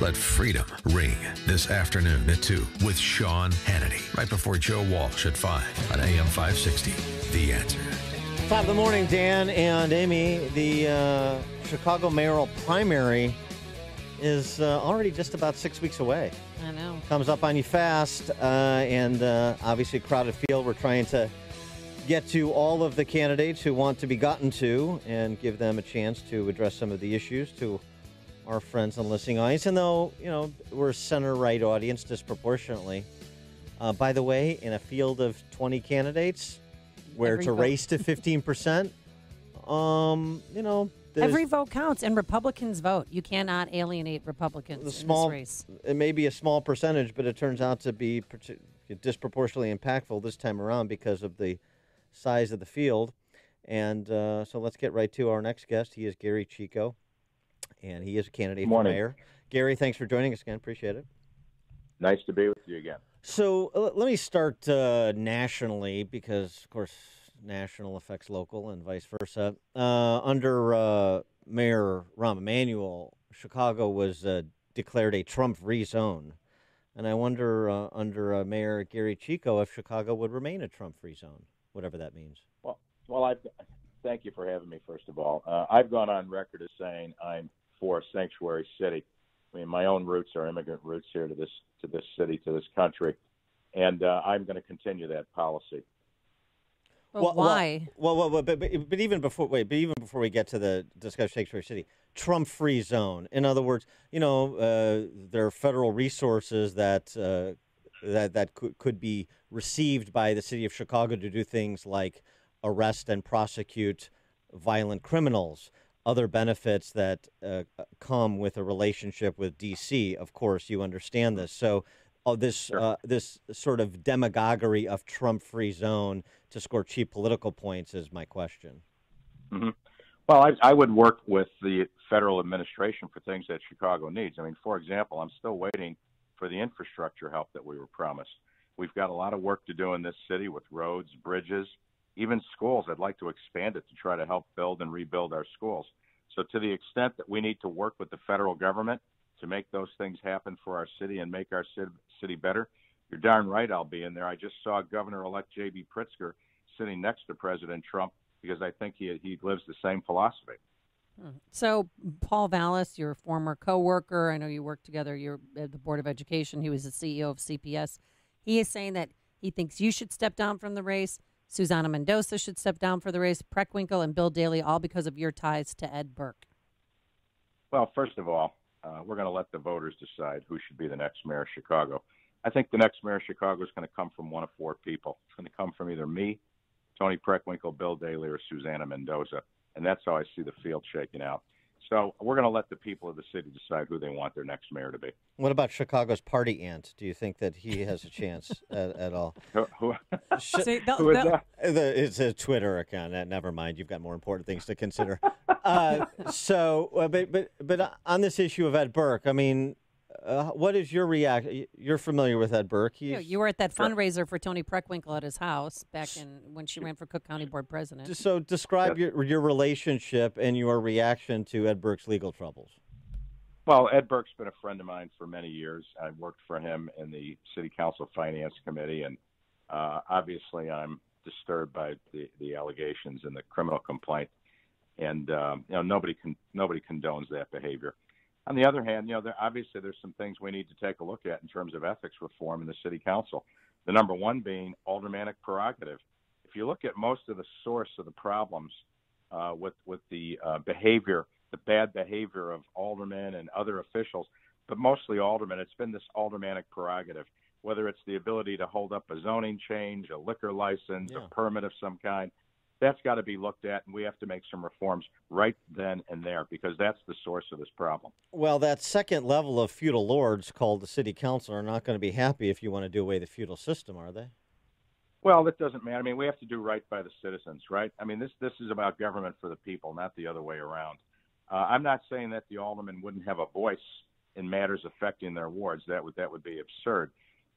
Let freedom ring this afternoon at 2 with Sean Hannity, right before Joe Walsh at 5 on AM 560. The answer. Top of the morning, Dan and Amy. The uh, Chicago mayoral primary is uh, already just about six weeks away. I know. Comes up on you fast, uh, and uh, obviously, crowded field. We're trying to get to all of the candidates who want to be gotten to and give them a chance to address some of the issues to our friends and listening audience. And though, you know, we're a center right audience disproportionately. Uh, by the way, in a field of 20 candidates, where Every it's a vote. race to 15%, um, you know, there's- Every vote counts, and Republicans vote. You cannot alienate Republicans the in small, this race. it may be a small percentage, but it turns out to be disproportionately impactful this time around because of the size of the field. And uh, so let's get right to our next guest. He is Gery Chico, and he is a candidate Morning. for mayor. Gery, thanks for joining us again. Appreciate it. Nice to be with you again. So uh, let me start uh, nationally because, of course, national affects local and vice versa. Uh, under uh, Mayor Rahm Emanuel, Chicago was uh, declared a Trump-free zone, and I wonder uh, under uh, Mayor Gery Chico if Chicago would remain a Trump-free zone, whatever that means. Well, well, I thank you for having me. First of all, uh, I've gone on record as saying I'm for a sanctuary city. I mean, my own roots are immigrant roots here to this to this city, to this country, and uh, I'm going to continue that policy. But Well, well, why? Well, well, well, but, but, but even before wait, but even before we get to the discussion of Sanctuary City, Trump-free zone. In other words, you know, uh, there are federal resources that uh, that that could, could be received by the city of Chicago to do things like arrest and prosecute violent criminals. Other benefits that uh, come with a relationship with D.C. Of course, you understand this. So, oh, this uh, this sort of demagoguery of Trump-free zone to score cheap political points is my question. hmm Well, I, I would work with the federal administration for things that Chicago needs. I mean, for example, I'm still waiting for the infrastructure help that we were promised. We've got a lot of work to do in this city with roads, bridges, even schools. I'd like to expand it to try to help build and rebuild our schools. So, to the extent that we need to work with the federal government to make those things happen for our city and make our city, better, you're darn right I'll be in there. I just saw Governor elect J.B. Pritzker sitting next to President Trump because I think he, he lives the same philosophy. Hmm. So, Paul Vallas, your former coworker, I know you worked together. You're at the Board of Education. He was the CEO of CPS. He is saying that he thinks you should step down from the race. Susana Mendoza should step down for the race. Preckwinkle and Bill Daley, all because of your ties to Ed Burke. Well, first of all, uh, we're going to let the voters decide who should be the next mayor of Chicago. I think the next mayor of Chicago is going to come from one of four people. It's going to come from either me, Toni Preckwinkle, Bill Daley, or Susana Mendoza. And that's how I see the field shaking out. So we're going to let the people of the city decide who they want their next mayor to be. What about Chicago's Party Aunt? Do you think that he has a chance at, at all? Who, who, Sh- See, they'll- who is that? The, it's a Twitter account. Uh, Never mind. You've got more important things to consider. uh, so, uh, but but but on this issue of Ed Burke, I mean, uh, what is your reaction? You're familiar with Ed Burke. You, He's, you were at that fundraiser for Toni Preckwinkle at his house back in when she ran for Cook County Board President. so describe your your relationship and your reaction to Ed Burke's legal troubles. Well, Ed Burke's been a friend of mine for many years. I've worked for him in the City Council Finance Committee, and uh, obviously I'm disturbed by the, the allegations and the criminal complaint. And um, you know, nobody can nobody condones that behavior. On the other hand, you know, there, obviously there's some things we need to take a look at in terms of ethics reform in the City Council. The number one being aldermanic prerogative. If you look at most of the source of the problems uh, with with the uh, behavior, the bad behavior of aldermen and other officials, but mostly aldermen. It's been this aldermanic prerogative, whether it's the ability to hold up a zoning change, a liquor license, Yeah. a permit of some kind. That's got to be looked at, and we have to make some reforms right then and there because that's the source of this problem. Well, that second level of feudal lords called the city council are not going to be happy if you want to do away the feudal system, are they? Well, that doesn't matter. I mean, we have to do right by the citizens, right? I mean, this this is about government for the people, not the other way around. Uh, I'm not saying that the aldermen wouldn't have a voice in matters affecting their wards. That would that would be absurd.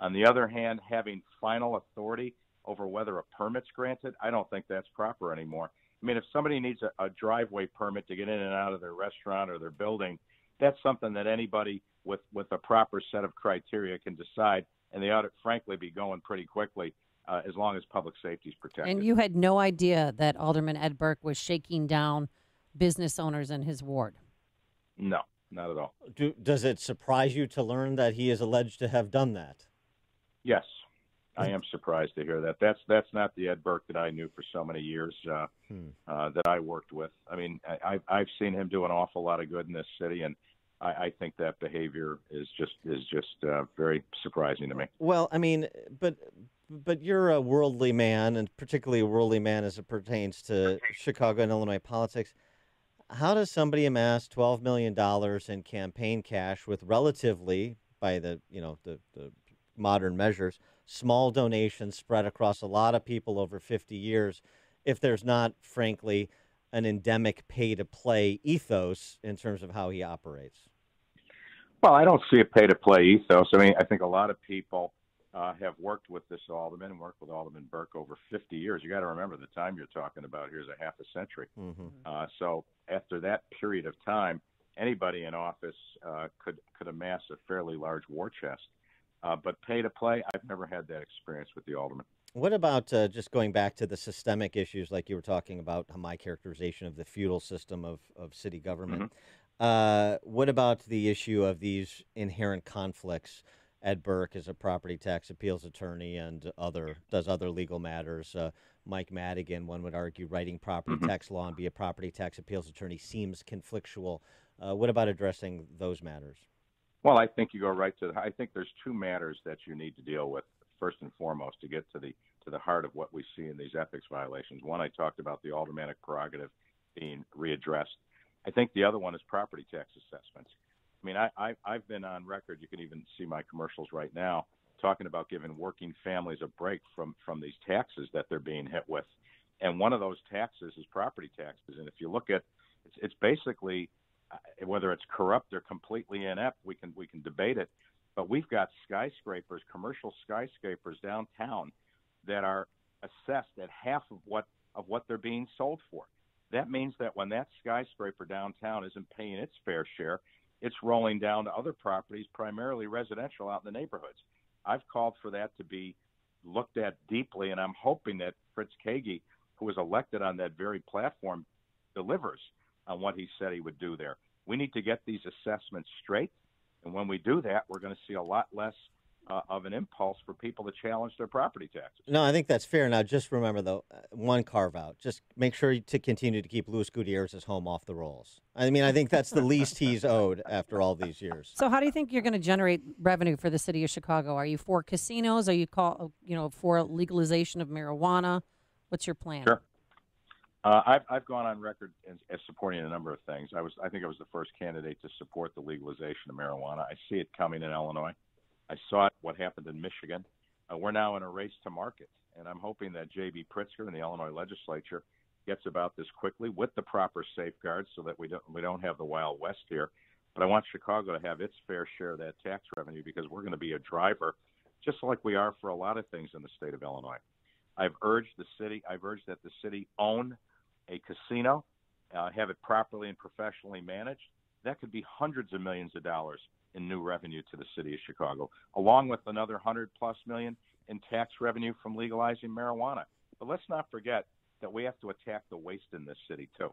On the other hand, having final authority over whether a permit's granted, I don't think that's proper anymore. I mean, if somebody needs a, a driveway permit to get in and out of their restaurant or their building, that's something that anybody with with a proper set of criteria can decide, and they ought to frankly be going pretty quickly. Uh, as long as public safety is protected. And you had no idea that Alderman Ed Burke was shaking down business owners in his ward. No, not at all. Do, does it surprise you to learn that he is alleged to have done that? Yes, I am surprised to hear that. That's that's not the Ed Burke that I knew for so many years uh, hmm. uh, that I worked with. I mean, I, I've seen him do an awful lot of good in this city, and I, I think that behavior is just is just uh, very surprising to me. Well, I mean, but but you're a worldly man, and particularly a worldly man as it pertains to Chicago and Illinois politics. How does somebody amass twelve million dollars in campaign cash with relatively, by the you know the, the modern measures, small donations spread across a lot of people over fifty years, if there's not, frankly, an endemic pay to play ethos in terms of how he operates? Well, I don't see a pay to play ethos. I mean, I think a lot of people uh, have worked with this alderman and worked with Alderman Burke over 50 years. You got to remember the time you're talking about here is a half a century. Mm-hmm. Uh, so after that period of time, anybody in office uh, could could amass a fairly large war chest. Uh, but pay to play, I've never had that experience with the alderman. What about uh, just going back to the systemic issues, like you were talking about my characterization of the feudal system of, of city government? Mm-hmm. Uh, what about the issue of these inherent conflicts? Ed Burke is a property tax appeals attorney and other does other legal matters. Uh, Mike Madigan, one would argue, writing property mm-hmm. tax law and be a property tax appeals attorney seems conflictual. Uh, what about addressing those matters? Well, I think you go right to. The, I think there's two matters that you need to deal with first and foremost to get to the to the heart of what we see in these ethics violations. One, I talked about the aldermanic prerogative being readdressed. I think the other one is property tax assessments. I mean, I, I I've been on record. You can even see my commercials right now talking about giving working families a break from from these taxes that they're being hit with, and one of those taxes is property taxes. And if you look at, it's, it's basically whether it's corrupt or completely inept, we can we can debate it. But we've got skyscrapers, commercial skyscrapers downtown that are assessed at half of what of what they're being sold for. That means that when that skyscraper downtown isn't paying its fair share, it's rolling down to other properties, primarily residential out in the neighborhoods. I've called for that to be looked at deeply, and I'm hoping that Fritz Kaegi, who was elected on that very platform, delivers on what he said he would do there. We need to get these assessments straight, and when we do that, we're going to see a lot less uh, of an impulse for people to challenge their property taxes. No, I think that's fair. Now, just remember though, uh, one carve out. Just make sure to continue to keep Luis Gutierrez's home off the rolls. I mean, I think that's the least he's owed after all these years. So, how do you think you're going to generate revenue for the city of Chicago? Are you for casinos? Are you call you know for legalization of marijuana? What's your plan? Sure. Uh, I've, I've gone on record as, as, supporting a number of things. I was, I think, I was the first candidate to support the legalization of marijuana. I see it coming in Illinois. I saw it, what happened in Michigan. Uh, we're now in a race to market, and I'm hoping that J.B. Pritzker and the Illinois legislature gets about this quickly with the proper safeguards so that we don't we don't have the Wild West here. But I want Chicago to have its fair share of that tax revenue because we're going to be a driver, just like we are for a lot of things in the state of Illinois. I've urged the city. I've urged that the city own a casino, uh, have it properly and professionally managed. That could be hundreds of millions of dollars in new revenue to the city of Chicago, along with another 100 plus million in tax revenue from legalizing marijuana. But let's not forget that we have to attack the waste in this city too.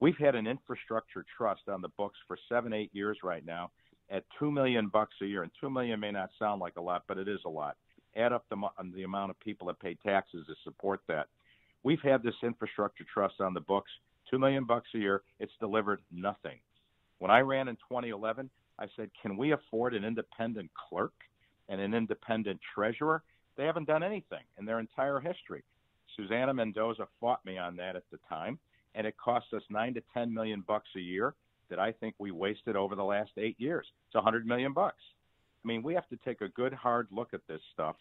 We've had an infrastructure trust on the books for seven, eight years right now at two million bucks a year, and two million may not sound like a lot, but it is a lot. Add up the the amount of people that pay taxes to support that. We've had this infrastructure trust on the books, two million bucks a year. It's delivered nothing. When I ran in 2011, I said, can we afford an independent clerk and an independent treasurer? They haven't done anything in their entire history. Susana Mendoza fought me on that at the time, and it cost us nine to ten million bucks a year that I think we wasted over the last eight years. It's a hundred million bucks. I mean, we have to take a good hard look at this stuff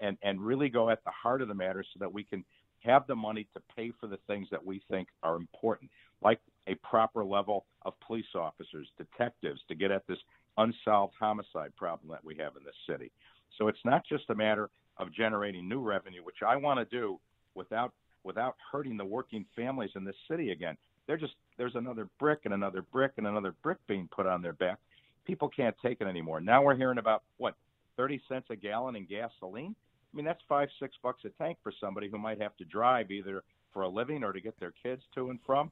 and and really go at the heart of the matter so that we can have the money to pay for the things that we think are important, like a proper level of police officers, detectives to get at this unsolved homicide problem that we have in this city. So it's not just a matter of generating new revenue, which I want to do without without hurting the working families in this city again. they're just there's another brick and another brick and another brick being put on their back. People can't take it anymore. Now we're hearing about what 30 cents a gallon in gasoline. I mean, that's five, six bucks a tank for somebody who might have to drive either for a living or to get their kids to and from.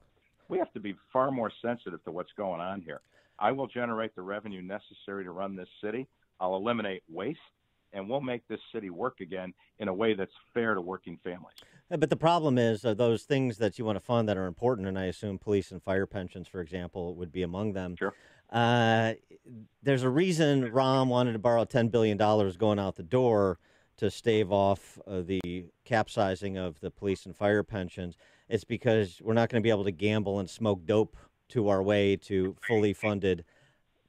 We have to be far more sensitive to what's going on here. I will generate the revenue necessary to run this city. I'll eliminate waste, and we'll make this city work again in a way that's fair to working families. But the problem is uh, those things that you want to fund that are important, and I assume police and fire pensions, for example, would be among them. Sure. Uh, there's a reason Rahm wanted to borrow $10 billion going out the door to stave off uh, the capsizing of the police and fire pensions. It's because we're not going to be able to gamble and smoke dope to our way to fully funded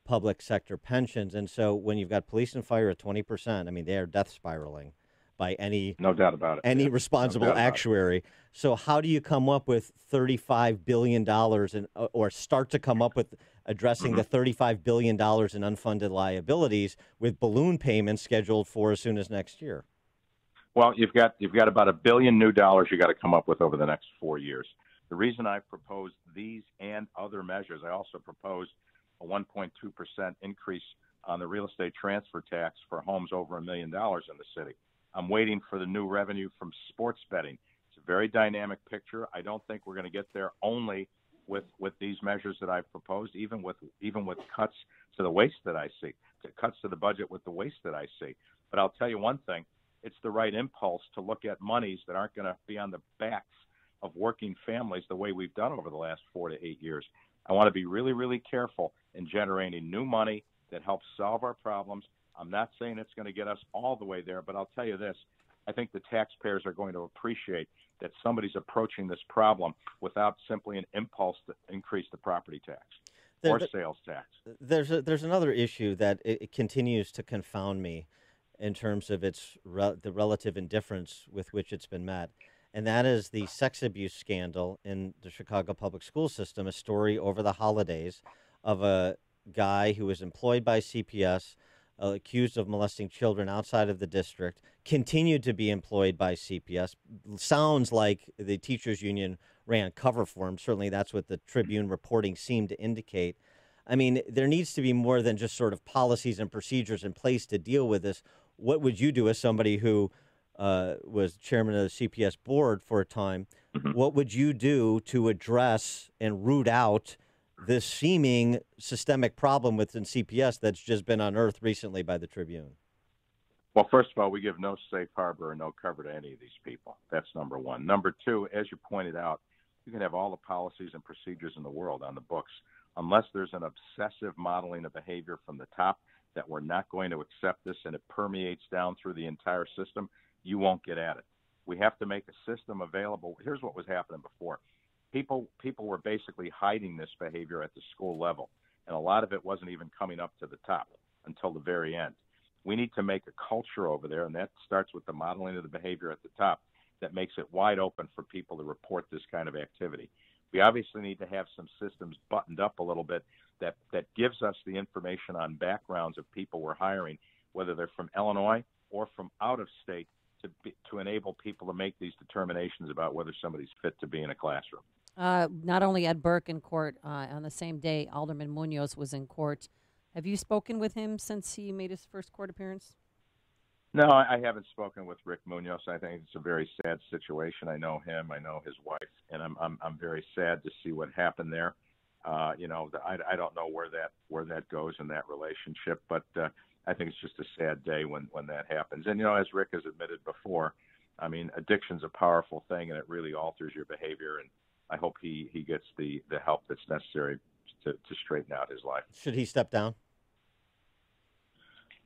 public sector pensions. And so when you've got police and fire at 20%, I mean, they are death spiraling by any no doubt about it any yeah. responsible no actuary. So how do you come up with 35 billion dollars and uh, or start to come up with addressing mm-hmm. the 35 billion dollars in unfunded liabilities with balloon payments scheduled for as soon as next year? Well, you've got you've got about a billion new dollars you got to come up with over the next 4 years. The reason I've proposed these and other measures, I also proposed a 1.2% increase on the real estate transfer tax for homes over a million dollars in the city. I'm waiting for the new revenue from sports betting. It's a very dynamic picture. I don't think we're going to get there only with with these measures that I've proposed, even with even with cuts to the waste that I see, to cuts to the budget with the waste that I see. But I'll tell you one thing: it's the right impulse to look at monies that aren't going to be on the backs of working families the way we've done over the last four to eight years. I want to be really, really careful in generating new money that helps solve our problems. I'm not saying it's going to get us all the way there, but I'll tell you this. I think the taxpayers are going to appreciate that somebody's approaching this problem without simply an impulse to increase the property tax there, or sales tax. There's a, there's another issue that it, it continues to confound me in terms of its re- the relative indifference with which it's been met and that is the sex abuse scandal in the Chicago public school system, a story over the holidays of a guy who was employed by CPS, uh, accused of molesting children outside of the district, continued to be employed by CPS. Sounds like the teachers union ran cover for him. Certainly, that's what the Tribune reporting seemed to indicate. I mean, there needs to be more than just sort of policies and procedures in place to deal with this. What would you do as somebody who uh, was chairman of the CPS board for a time. Mm-hmm. What would you do to address and root out this seeming systemic problem within CPS that's just been unearthed recently by the Tribune? Well, first of all, we give no safe harbor and no cover to any of these people. That's number one. Number two, as you pointed out, you can have all the policies and procedures in the world on the books. Unless there's an obsessive modeling of behavior from the top that we're not going to accept this and it permeates down through the entire system, you won't get at it. We have to make a system available. Here's what was happening before. People people were basically hiding this behavior at the school level, and a lot of it wasn't even coming up to the top until the very end. We need to make a culture over there, and that starts with the modeling of the behavior at the top that makes it wide open for people to report this kind of activity. We obviously need to have some systems buttoned up a little bit that, that gives us the information on backgrounds of people we're hiring, whether they're from Illinois or from out of state, to enable people to make these determinations about whether somebody's fit to be in a classroom. Uh, not only Ed Burke in court uh, on the same day, Alderman Munoz was in court. Have you spoken with him since he made his first court appearance? No, I haven't spoken with Rick Munoz. I think it's a very sad situation. I know him, I know his wife, and I'm I'm, I'm very sad to see what happened there. Uh, you know, I, I don't know where that where that goes in that relationship, but uh, I think it's just a sad day when when that happens. And you know, as Rick has admitted before, I mean, addiction's a powerful thing, and it really alters your behavior. And I hope he he gets the the help that's necessary to to straighten out his life. Should he step down?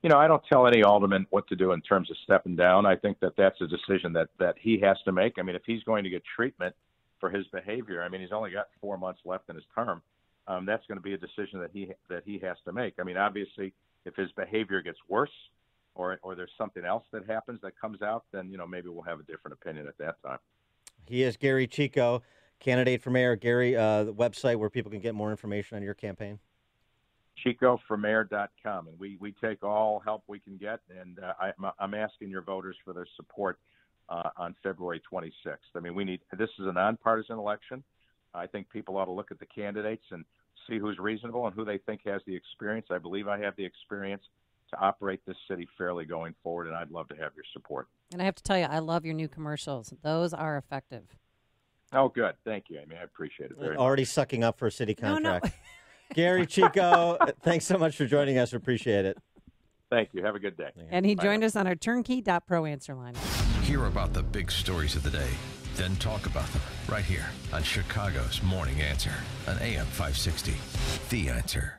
You know, I don't tell any alderman what to do in terms of stepping down. I think that that's a decision that that he has to make. I mean, if he's going to get treatment for his behavior, I mean, he's only got four months left in his term. Um, that's going to be a decision that he that he has to make. I mean, obviously, if his behavior gets worse or or there's something else that happens that comes out, then you know maybe we'll have a different opinion at that time. He is Gery Chico, candidate for mayor. Gery, uh, the website where people can get more information on your campaign. ChicoForMayor.com, and we we take all help we can get, and uh, I, I'm asking your voters for their support uh, on February 26th. I mean, we need this is a nonpartisan election. I think people ought to look at the candidates and see who's reasonable and who they think has the experience. I believe I have the experience to operate this city fairly going forward, and I'd love to have your support. And I have to tell you, I love your new commercials. Those are effective. Oh, good. Thank you, Amy. I appreciate it very much. Already sucking up for a city No, no. contract. Gery Chico, thanks so much for joining us. Appreciate it. Thank you. Have a good day. And he joined us on our turnkey.pro answer line. Hear about the big stories of the day, then talk about them right here on Chicago's Morning Answer on AM 560. The Answer.